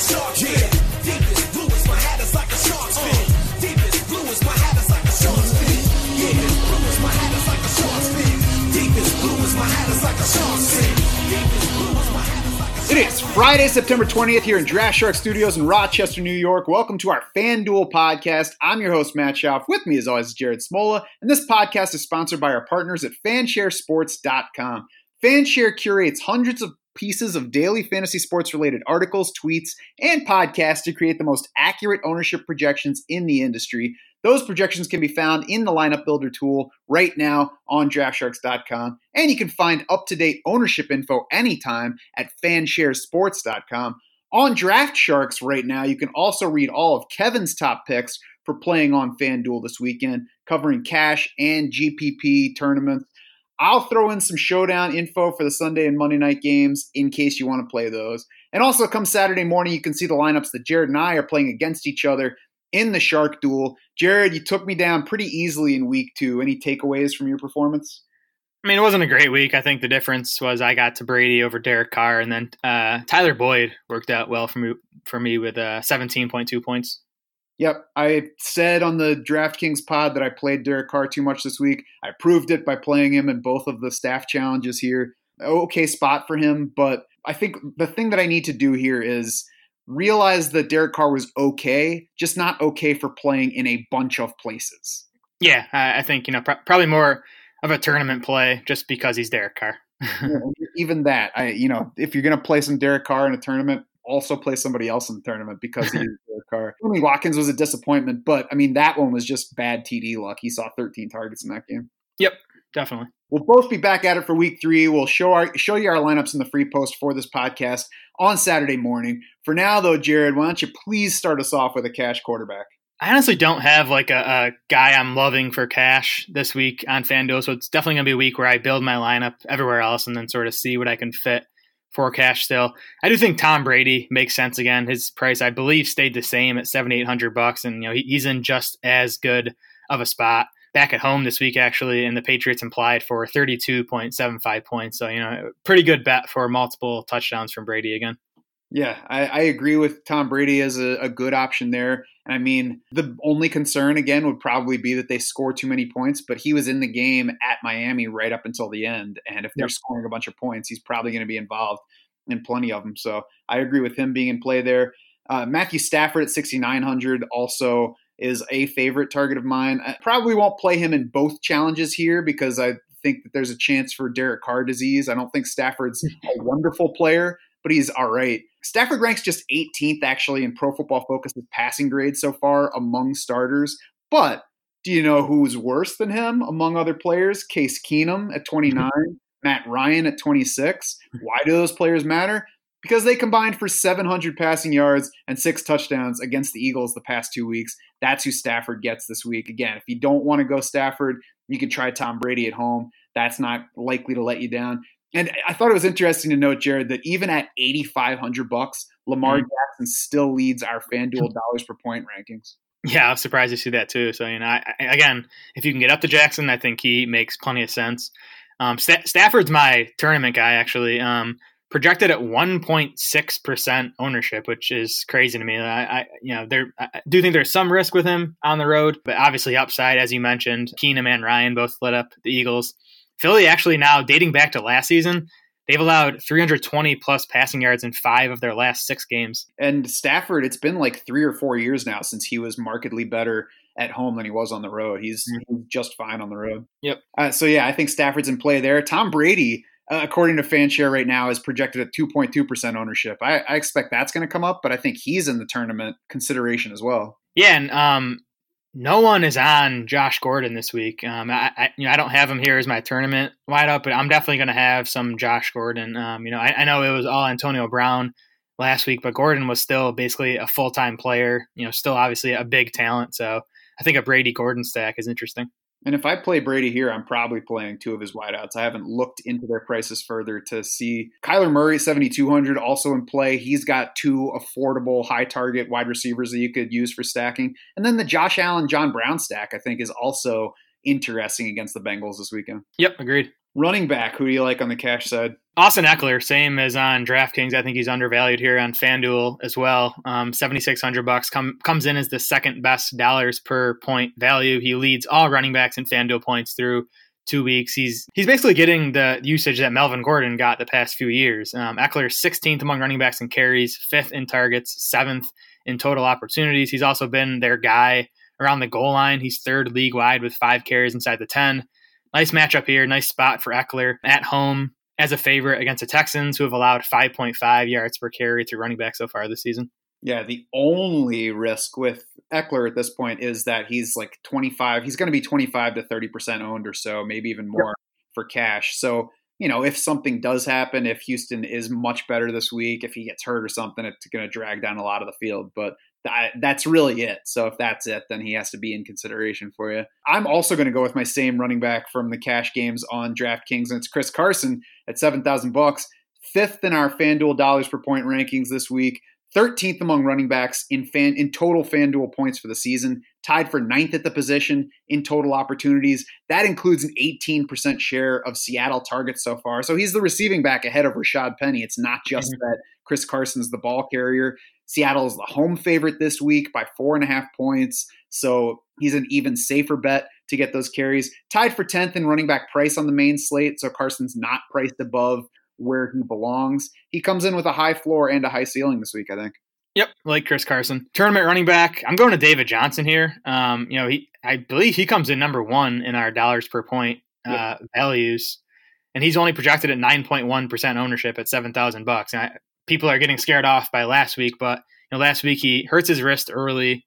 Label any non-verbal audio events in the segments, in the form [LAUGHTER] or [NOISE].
a shark fin. Deepest blue is my hat is like a shark's fin. Deepest blue is my hat is like a shark's fin. Yeah, blue is my hat is like a shark's fin. Deepest blue is my hat is like a shark's fin. Deepest blue is my hat is like a shark's It is Friday, September 20th here in Draft Shark Studios in Rochester, New York. Welcome to our FanDuel podcast. I'm your host, Matt Schauf. With me, as always, is Jared Smola. And this podcast is sponsored by our partners at fansharesports.com. Fanshare curates hundreds of pieces of daily fantasy sports related articles, tweets, and podcasts to create the most accurate ownership projections in the industry. Those projections can be found in the lineup builder tool right now on draftsharks.com. And you can find up to date ownership info anytime at fansharesports.com. On Draft Sharks right now, you can also read all of Kevin's top picks for playing on FanDuel this weekend, covering cash and GPP tournaments. I'll throw in some showdown info for the Sunday and Monday night games in case you want to play those. And also, come Saturday morning, you can see the lineups that Jared and I are playing against each other in the Shark Duel. Jared, you took me down pretty easily in week two. Any takeaways from your performance? I mean, it wasn't a great week. I think the difference was I got to Brady over Derek Carr, and then uh, Tyler Boyd worked out well for me for me with uh, 17.2 points. Yep, I said on the DraftKings pod that I played Derek Carr too much this week. I proved it by playing him in both of the staff challenges here. Okay spot for him, but I think the thing that I need to do here is realize that Derek Carr was okay, just not okay for playing in a bunch of places. Yeah, I, think you know pr- probably more of a tournament play just because he's Derek Carr. [LAUGHS] Even that, I you know, if you're going to play some Derek Carr in a tournament, also play somebody else in the tournament because he's [LAUGHS] Carr. I hmm. mean, Watkins was a disappointment, but I mean that one was just bad TD luck. He saw 13 targets in that game. Yep, definitely. We'll both be back at it for week three. We'll show our show you our lineups in the free post for this podcast on Saturday morning. For now, though, Jared, why don't you please start us off with a cash quarterback? I honestly don't have like a, a guy I'm loving for cash this week on FanDuel, so it's definitely gonna be a week where I build my lineup everywhere else and then sort of see what I can fit for cash still. I do think Tom Brady makes sense again. His price, I believe, stayed the same at seventy eight hundred bucks, and you know he, he's in just as good of a spot back at home this week actually, and the Patriots implied for thirty two point seven five points. So you know, pretty good bet for multiple touchdowns from Brady again. Yeah, I, I agree with Tom Brady as a, a good option there. I mean, the only concern again would probably be that they score too many points, but he was in the game at Miami right up until the end. And if they're Yep. scoring a bunch of points, he's probably going to be involved in plenty of them. So I agree with him being in play there. Uh, Matthew Stafford at 6,900 also is a favorite target of mine. I probably won't play him in both challenges here because I think that there's a chance for Derek Carr disease. I don't think Stafford's [LAUGHS] a wonderful player, but he's all right. Stafford ranks just 18th actually in Pro Football Focus's passing grade so far among starters. But do you know who's worse than him among other players? Case Keenum at 29, [LAUGHS] Matt Ryan at 26. Why do those players matter? Because they combined for 700 passing yards and six touchdowns against the Eagles the past two weeks. That's who Stafford gets this week. Again, if you don't want to go Stafford, you can try Tom Brady at home. That's not likely to let you down. And I thought it was interesting to note, Jared, that even at 8,500 bucks, Lamar Mhm. Jackson still leads our FanDuel dollars per point rankings. Yeah, I was surprised to see that too. So you know, I, I- again, if you can get up to Jackson, I think he makes plenty of sense. Um, Sta- Stafford's my tournament guy actually. Um, projected at 1.6 percent ownership, which is crazy to me. I, I you know, there I do think there's some risk with him on the road, but obviously upside, as you mentioned. Keenum and Ryan both lit up the Eagles. Philly actually now dating back to last season, they've allowed 320 plus passing yards in five of their last six games. And Stafford, it's been like three or four years now since he was markedly better at home than he was on the road. He's, he's just fine on the road. Yep. Uh, so yeah, I think Stafford's in play there. Tom Brady, uh, according to FanShare right now, is projected at 2.2% ownership. I, I expect that's going to come up, but I think he's in the tournament consideration as well. Yeah, and um, no one is on Josh Gordon this week. Um, I, I, you know, I don't have him here as my tournament wide up, but I'm definitely going to have some Josh Gordon. Um, you know, I, I know it was all Antonio Brown last week, but Gordon was still basically a full time player. You know, still obviously a big talent. So I think a Brady Gordon stack is interesting. And if I play Brady here, I'm probably playing two of his wideouts. I haven't looked into their prices further to see. Kyler Murray, 7,200, also in play. He's got two affordable, high target wide receivers that you could use for stacking. And then the Josh Allen, John Brown stack, I think, is also interesting against the Bengals this weekend. Yep, agreed. Running back, who do you like on the cash side? Austin Ekeler, same as on DraftKings. I think he's undervalued here on FanDuel as well. Um, Seventy six hundred bucks come, comes in as the second best dollars per point value. He leads all running backs in FanDuel points through two weeks. He's he's basically getting the usage that Melvin Gordon got the past few years. Um, Ekeler 16th among running backs in carries, fifth in targets, seventh in total opportunities. He's also been their guy around the goal line. He's third league wide with five carries inside the 10 nice matchup here. Nice spot for Ekeler at home as a favorite against the Texans, who have allowed 5.5 yards per carry to running back so far this season. Yeah, the only risk with Ekeler at this point is that he's like 25. He's going to be 25 to 30% owned or so, maybe even more for cash. So, you know, if something does happen, if Houston is much better this week, if he gets hurt or something, it's going to drag down a lot of the field. But that, that's really it. So if that's it, then he has to be in consideration for you. I'm also going to go with my same running back from the cash games on DraftKings, and it's Chris Carson at seven thousand bucks, fifth in our FanDuel dollars per point rankings this week. 13th among running backs in fan in total FanDuel points for the season, tied for ninth at the position in total opportunities. That includes an 18% share of Seattle targets so far. So he's the receiving back ahead of Rashad Penny. It's not just mm-hmm. that Chris Carson's the ball carrier. Seattle is the home favorite this week by four and a half points. So he's an even safer bet to get those carries. Tied for 10th in running back price on the main slate. So Carson's not priced above where he belongs. He comes in with a high floor and a high ceiling this week, I think. Yep, like Chris Carson. Tournament running back. I'm going to David Johnson here. Um, you know, he I believe he comes in number one in our dollars per point uh, yep. values, and he's only projected at 9.1 percent ownership at seven thousand bucks. And I, people are getting scared off by last week, but you know, last week he hurts his wrist early,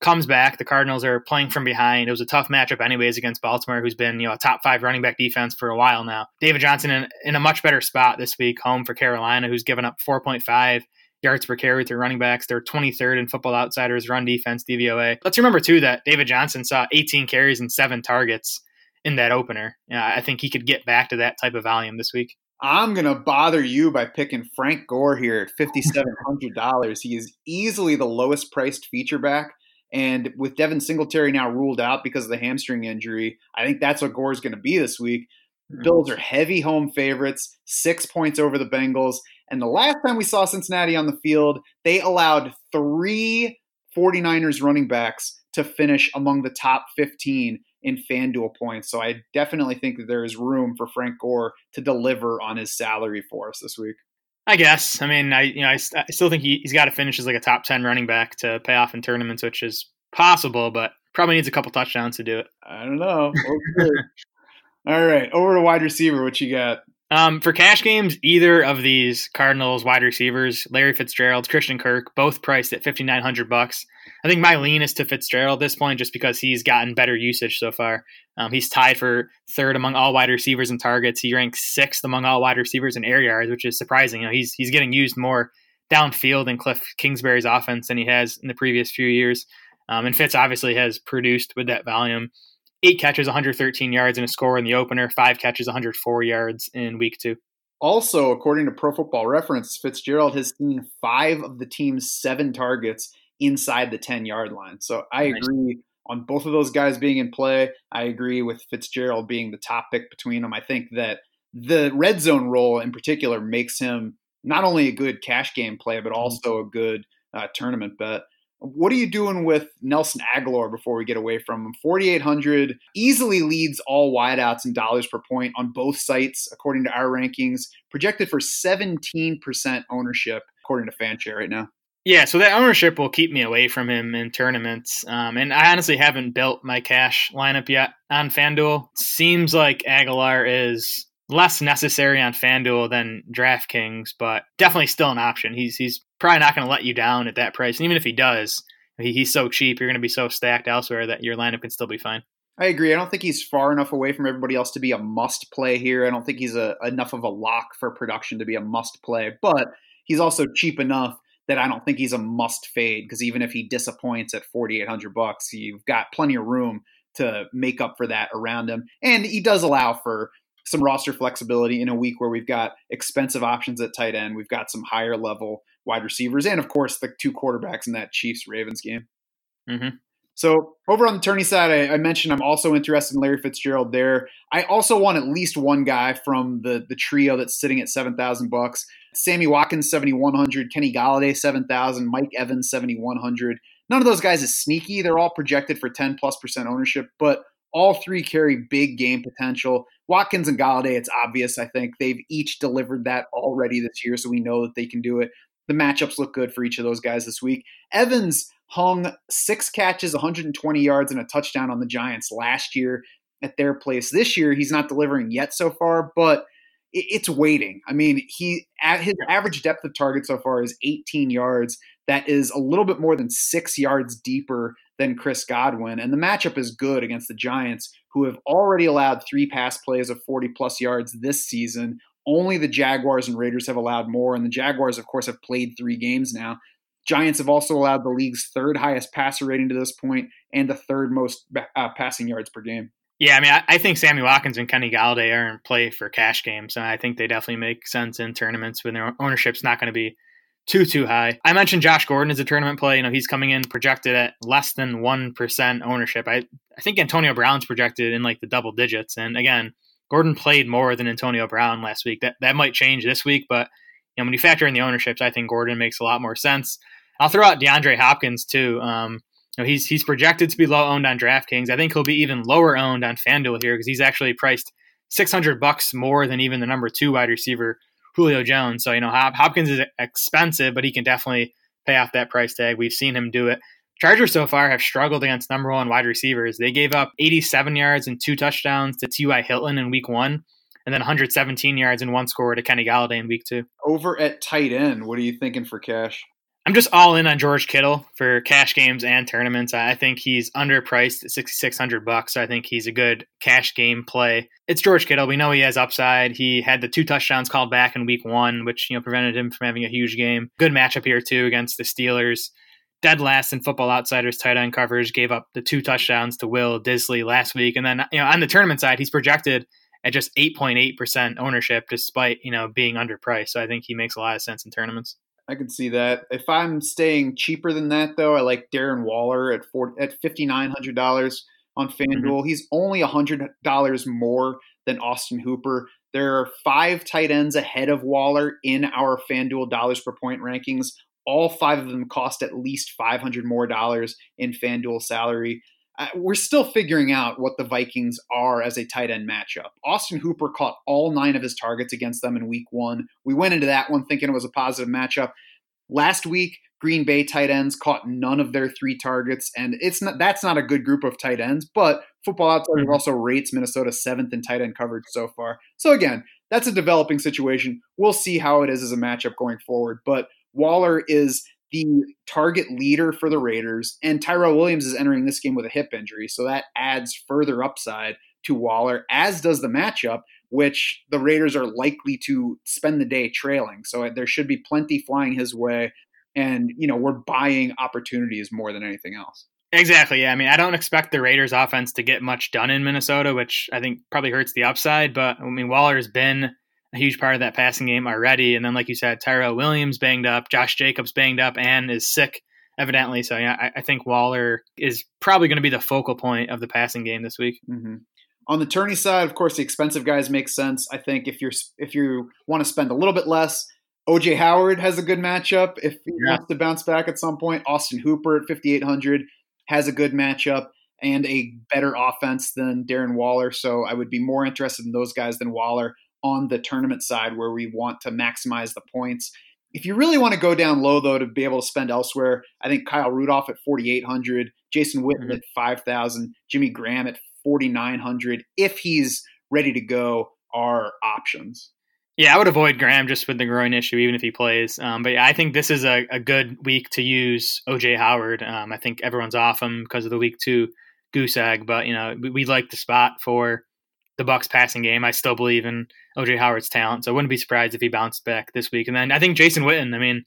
comes back. The Cardinals are playing from behind. It was a tough matchup, anyways, against Baltimore, who's been you know a top five running back defense for a while now. David Johnson in, in a much better spot this week, home for Carolina, who's given up 4.5 yards per carry to running backs. They're 23rd in Football Outsiders run defense DVOA. Let's remember too that David Johnson saw 18 carries and seven targets in that opener. Yeah, I think he could get back to that type of volume this week. I'm going to bother you by picking Frank Gore here at $5,700. he is easily the lowest priced feature back. And with Devin Singletary now ruled out because of the hamstring injury, I think that's what Gore is going to be this week. Mm-hmm. Bills are heavy home favorites, six points over the Bengals. And the last time we saw Cincinnati on the field, they allowed three 49ers running backs to finish among the top 15 in FanDuel points. So I definitely think that there is room for Frank Gore to deliver on his salary for us this week. I guess. I mean, I you know I, I still think he, has got to finish as like a top ten running back to pay off in tournaments, which is possible, but probably needs a couple touchdowns to do it. I don't know. Okay. [LAUGHS] All right, over to wide receiver. What you got? Um, for cash games, either of these Cardinals wide receivers, Larry Fitzgerald, Christian Kirk, both priced at fifty nine hundred bucks. I think my lean is to Fitzgerald at this point, just because he's gotten better usage so far. Um, he's tied for third among all wide receivers in targets. He ranks sixth among all wide receivers in air yards, which is surprising. You know, he's he's getting used more downfield in Cliff Kingsbury's offense than he has in the previous few years. Um, and Fitz obviously has produced with that volume eight catches, 113 yards, and a score in the opener. Five catches, 104 yards in week two. Also, according to Pro Football Reference, Fitzgerald has seen five of the team's seven targets inside the 10 yard line. So I nice. agree on both of those guys being in play. I agree with Fitzgerald being the top pick between them. I think that the red zone role in particular makes him not only a good cash game play, but mm-hmm. also a good uh, tournament bet. What are you doing with Nelson Agholor before we get away from him? 4,800 easily leads all wideouts in dollars per point on both sites, according to our rankings. Projected for 17% ownership, according to Fanshare right now. Yeah, so that ownership will keep me away from him in tournaments. Um, and I honestly haven't built my cash lineup yet on FanDuel. Seems like Aguilar is less necessary on FanDuel than DraftKings, but definitely still an option. He's he's probably not going to let you down at that price. And even if he does, he, he's so cheap, you're going to be so stacked elsewhere that your lineup can still be fine. I agree. I don't think he's far enough away from everybody else to be a must play here. I don't think he's a, enough of a lock for production to be a must play, but he's also cheap enough that I don't think he's a must fade because even if he disappoints at 4800 bucks, you've got plenty of room to make up for that around him. And he does allow for some roster flexibility in a week where we've got expensive options at tight end, we've got some higher level wide receivers, and of course the two quarterbacks in that Chiefs Ravens game. Mm-hmm. So over on the tourney side, I, I, mentioned I'm also interested in Larry Fitzgerald there. I also want at least one guy from the the trio that's sitting at seven thousand bucks. Sammy Watkins seventy one hundred, Kenny Golladay seven thousand, Mike Evans seventy one hundred. None of those guys is sneaky. They're all projected for ten plus percent ownership, but all three carry big game potential. Watkins and Golladay, it's obvious. I think they've each delivered that already this year, so we know that they can do it. The matchups look good for each of those guys this week. Evans hung six catches, 120 yards, and a touchdown on the Giants last year at their place. This year, he's not delivering yet so far, but it's waiting. I mean, he at his average depth of target so far is 18 yards. That is a little bit more than six yards deeper than Chris Godwin, and the matchup is good against the Giants, who have already allowed three pass plays of 40 plus yards this season. Only the Jaguars and Raiders have allowed more, and the Jaguars, of course, have played three games now. Giants have also allowed the league's third highest passer rating to this point and the third most uh, passing yards per game. Yeah, I mean, I, I, think Sammy Watkins and Kenny Golladay are in play for cash games, and I think they definitely make sense in tournaments when their ownership's not going to be too too high. I mentioned Josh Gordon as a tournament play. You know, he's coming in projected at less than one percent ownership. I I think Antonio Brown's projected in like the double digits, and again, Gordon played more than Antonio Brown last week. That that might change this week, but you know, when you factor in the ownerships, I think Gordon makes a lot more sense. I'll throw out DeAndre Hopkins too. Um, you know, he's he's projected to be low owned on DraftKings. I think he'll be even lower owned on FanDuel here because he's actually priced 600 bucks more than even the number two wide receiver Julio Jones. So you know Hop- Hopkins is expensive, but he can definitely pay off that price tag. We've seen him do it. Chargers so far have struggled against number one wide receivers. They gave up 87 yards and two touchdowns to T.Y. Hilton in week one and then 117 yards and one score to Kenny Golladay in week two. Over at tight end, what are you thinking for cash? I'm just all in on George Kittle for cash games and tournaments. I think he's underpriced at 6600 bucks. So I think he's a good cash game play. It's George Kittle. We know he has upside. He had the two touchdowns called back in week 1, which, you know, prevented him from having a huge game. Good matchup here too against the Steelers. Dead last in Football Outsiders tight end coverage, gave up the two touchdowns to Will Dissly last week. And then, you know, on the tournament side, he's projected at just 8.8% ownership despite, you know, being underpriced. So I think he makes a lot of sense in tournaments. I can see that. If I'm staying cheaper than that though, I like Darren Waller at four, at $5900 on FanDuel. Mm-hmm. He's only $100 more than Austin Hooper. There are five tight ends ahead of Waller in our FanDuel dollars per point rankings. All five of them cost at least 500 more dollars in FanDuel salary we're still figuring out what the Vikings are as a tight end matchup. Austin Hooper caught all nine of his targets against them in week one. We went into that one thinking it was a positive matchup. Last week, Green Bay tight ends caught none of their three targets, and it's not that's not a good group of tight ends. But Football Outsiders mm-hmm. also rates Minnesota seventh in tight end coverage so far. So again, that's a developing situation. We'll see how it is as a matchup going forward. But Waller is the target leader for the Raiders, and Tyrell Williams is entering this game with a hip injury, so that adds further upside to Waller, as does the matchup, which the Raiders are likely to spend the day trailing. So uh, there should be plenty flying his way, and you know we're buying opportunities more than anything else. Exactly. Yeah. I mean, I don't expect the Raiders offense to get much done in Minnesota, which I think probably hurts the upside. But I mean, Waller has been a huge part of that passing game already. And then, like you said, Tyrell Williams banged up, Josh Jacobs banged up, and is sick, evidently. So, yeah, I, I think Waller is probably going to be the focal point of the passing game this week. Mm-hmm. On the tourney side, of course, the expensive guys make sense. I think if you're if you want to spend a little bit less, OJ Howard has a good matchup if he yeah. wants to bounce back at some point. Austin Hooper at 5800 has a good matchup and a better offense than Darren Waller. So I would be more interested in those guys than Waller on the tournament side where we want to maximize the points. If you really want to go down low, though, to be able to spend elsewhere, I think Kyle Rudolph at 4,800, Jason Witten mm-hmm. at 5,000, Jimmy Graham at 4,900, if he's ready to go, are options. Yeah, I would avoid Graham just with the groin issue, even if he plays. Um, but yeah, I think this is a, a, good week to use OJ Howard. Um, I think everyone's off him because of the week two goose egg, but you know we, we like the spot for the Bucs passing game. I still believe in OJ Howard's talent, so I wouldn't be surprised if he bounced back this week. And then I think Jason Witten. I mean,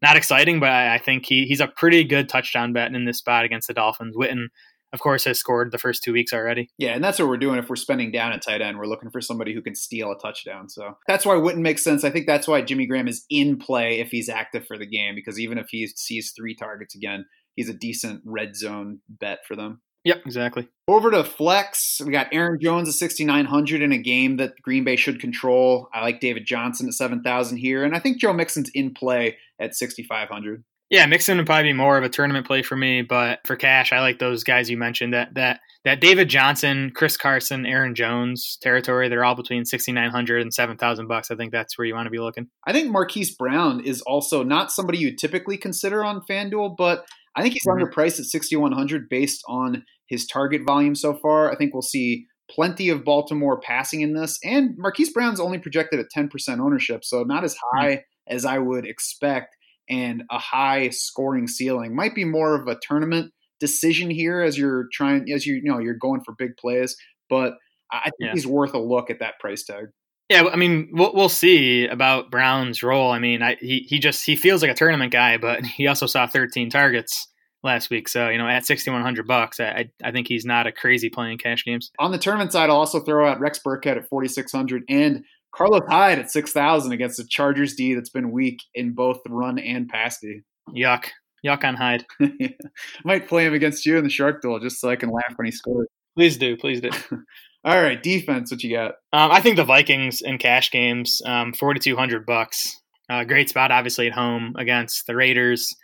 not exciting, but I, think he he's a pretty good touchdown bet in this spot against the Dolphins. Witten, of course, has scored the first two weeks already. Yeah, and that's what we're doing. If we're spending down at tight end, we're looking for somebody who can steal a touchdown. So that's why Witten makes sense. I think that's why Jimmy Graham is in play if he's active for the game, because even if he sees three targets again, he's a decent red zone bet for them. Yep, exactly. Over to flex, we got Aaron Jones at 6,900 in a game that Green Bay should control. I like David Johnson at 7,000 here, and I think Joe Mixon's in play at 6,500. Yeah, Mixon would probably be more of a tournament play for me, but for cash, I like those guys you mentioned. That that that David Johnson, Chris Carson, Aaron Jones territory. They're all between sixty nine hundred and seven thousand bucks. I think that's where you want to be looking. I think Marquise Brown is also not somebody you typically consider on FanDuel, but I think he's Mhm. underpriced at 6,100 based on his target volume so far. I think we'll see plenty of Baltimore passing in this, and Marquise Brown's only projected at 10% ownership, so not as hmm. high as I would expect, and a high scoring ceiling. Might be more of a tournament decision here as you're trying, as you, you know, you're going for big plays, but I I think Yeah. he's worth a look at that price tag. Yeah, I mean, we'll, we'll see about Brown's role. I mean, I, he he just he feels like a tournament guy, but [LAUGHS] he also saw 13 targets last week. So you know, at 6100 bucks, I I- I think he's not a crazy playing cash games. On the tournament side, I'll also throw out Rex Burkhead at 4,600 and Carlos Hyde at 6,000 against the Chargers D that's been weak in both run and pass D. Yuck, yuck on Hyde. [LAUGHS] Might play him against you in the Shark Duel just so I can laugh when he scores. Please do, please do. [LAUGHS] All right, defense, what you got? Um, I think the Vikings in cash games, um, 4,200 bucks. Uh, great spot, obviously, at home against the Raiders.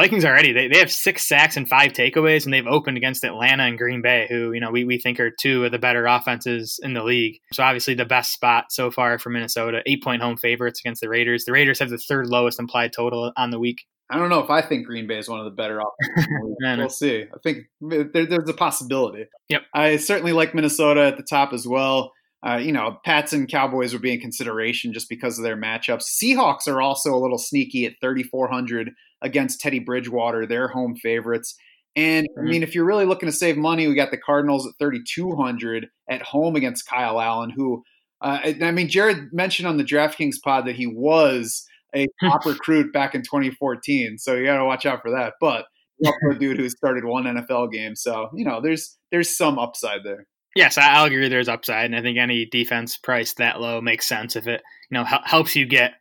Vikings already, they, they have six sacks and five takeaways, and they've opened against Atlanta and Green Bay, who, you know, we, we think are two of the better offenses in the league. So obviously the best spot so far for Minnesota, eight point home favorites against the Raiders. The Raiders have the third lowest implied total on the week. I don't know if I think Green Bay is one of the better [LAUGHS] offenses. in the. No, no. we'll see. I think there, there's a possibility. Yep. I certainly like Minnesota at the top as well. Uh, you know, Pats and Cowboys would be in consideration just because of their matchups. Seahawks are also a little sneaky at 3,400 against Teddy Bridgewater. They're home favorites. And I Mhm. mean, if you're really looking to save money, we got the Cardinals at 3,200 at home against Kyle Allen, who, uh, I mean, Jared mentioned on the DraftKings pod that he was a [LAUGHS] top recruit back in 2014. So you got to watch out for that. But a dude who started one NFL game. So, you know, there's there's some upside there. Yes, I'll agree there's upside, and I think any defense priced that low makes sense if it, you know, hel- helps you get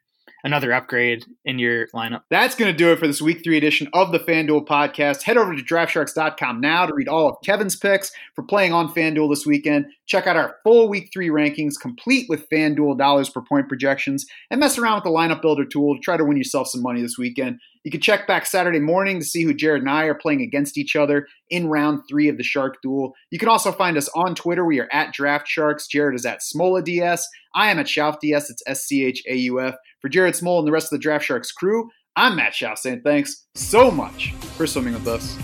another upgrade in your lineup. That's going to do it for this week three edition of the FanDuel podcast. Head over to draftsharks.com now to read all of Kevin's picks for playing on FanDuel this weekend. Check out our full week three rankings, complete with FanDuel dollars per point projections, and mess around with the lineup builder tool to try to win yourself some money this weekend. You can check back Saturday morning to see who Jared and I are playing against each other in round three of the Shark Duel. You can also find us on Twitter. We are at Draft Sharks. Jared is at Smola DS. I am at Schauf DS. It's S C H A U F. For Jared Smola and the rest of the Draft Sharks crew, I'm Matt Schauf saying thanks so much for swimming with us.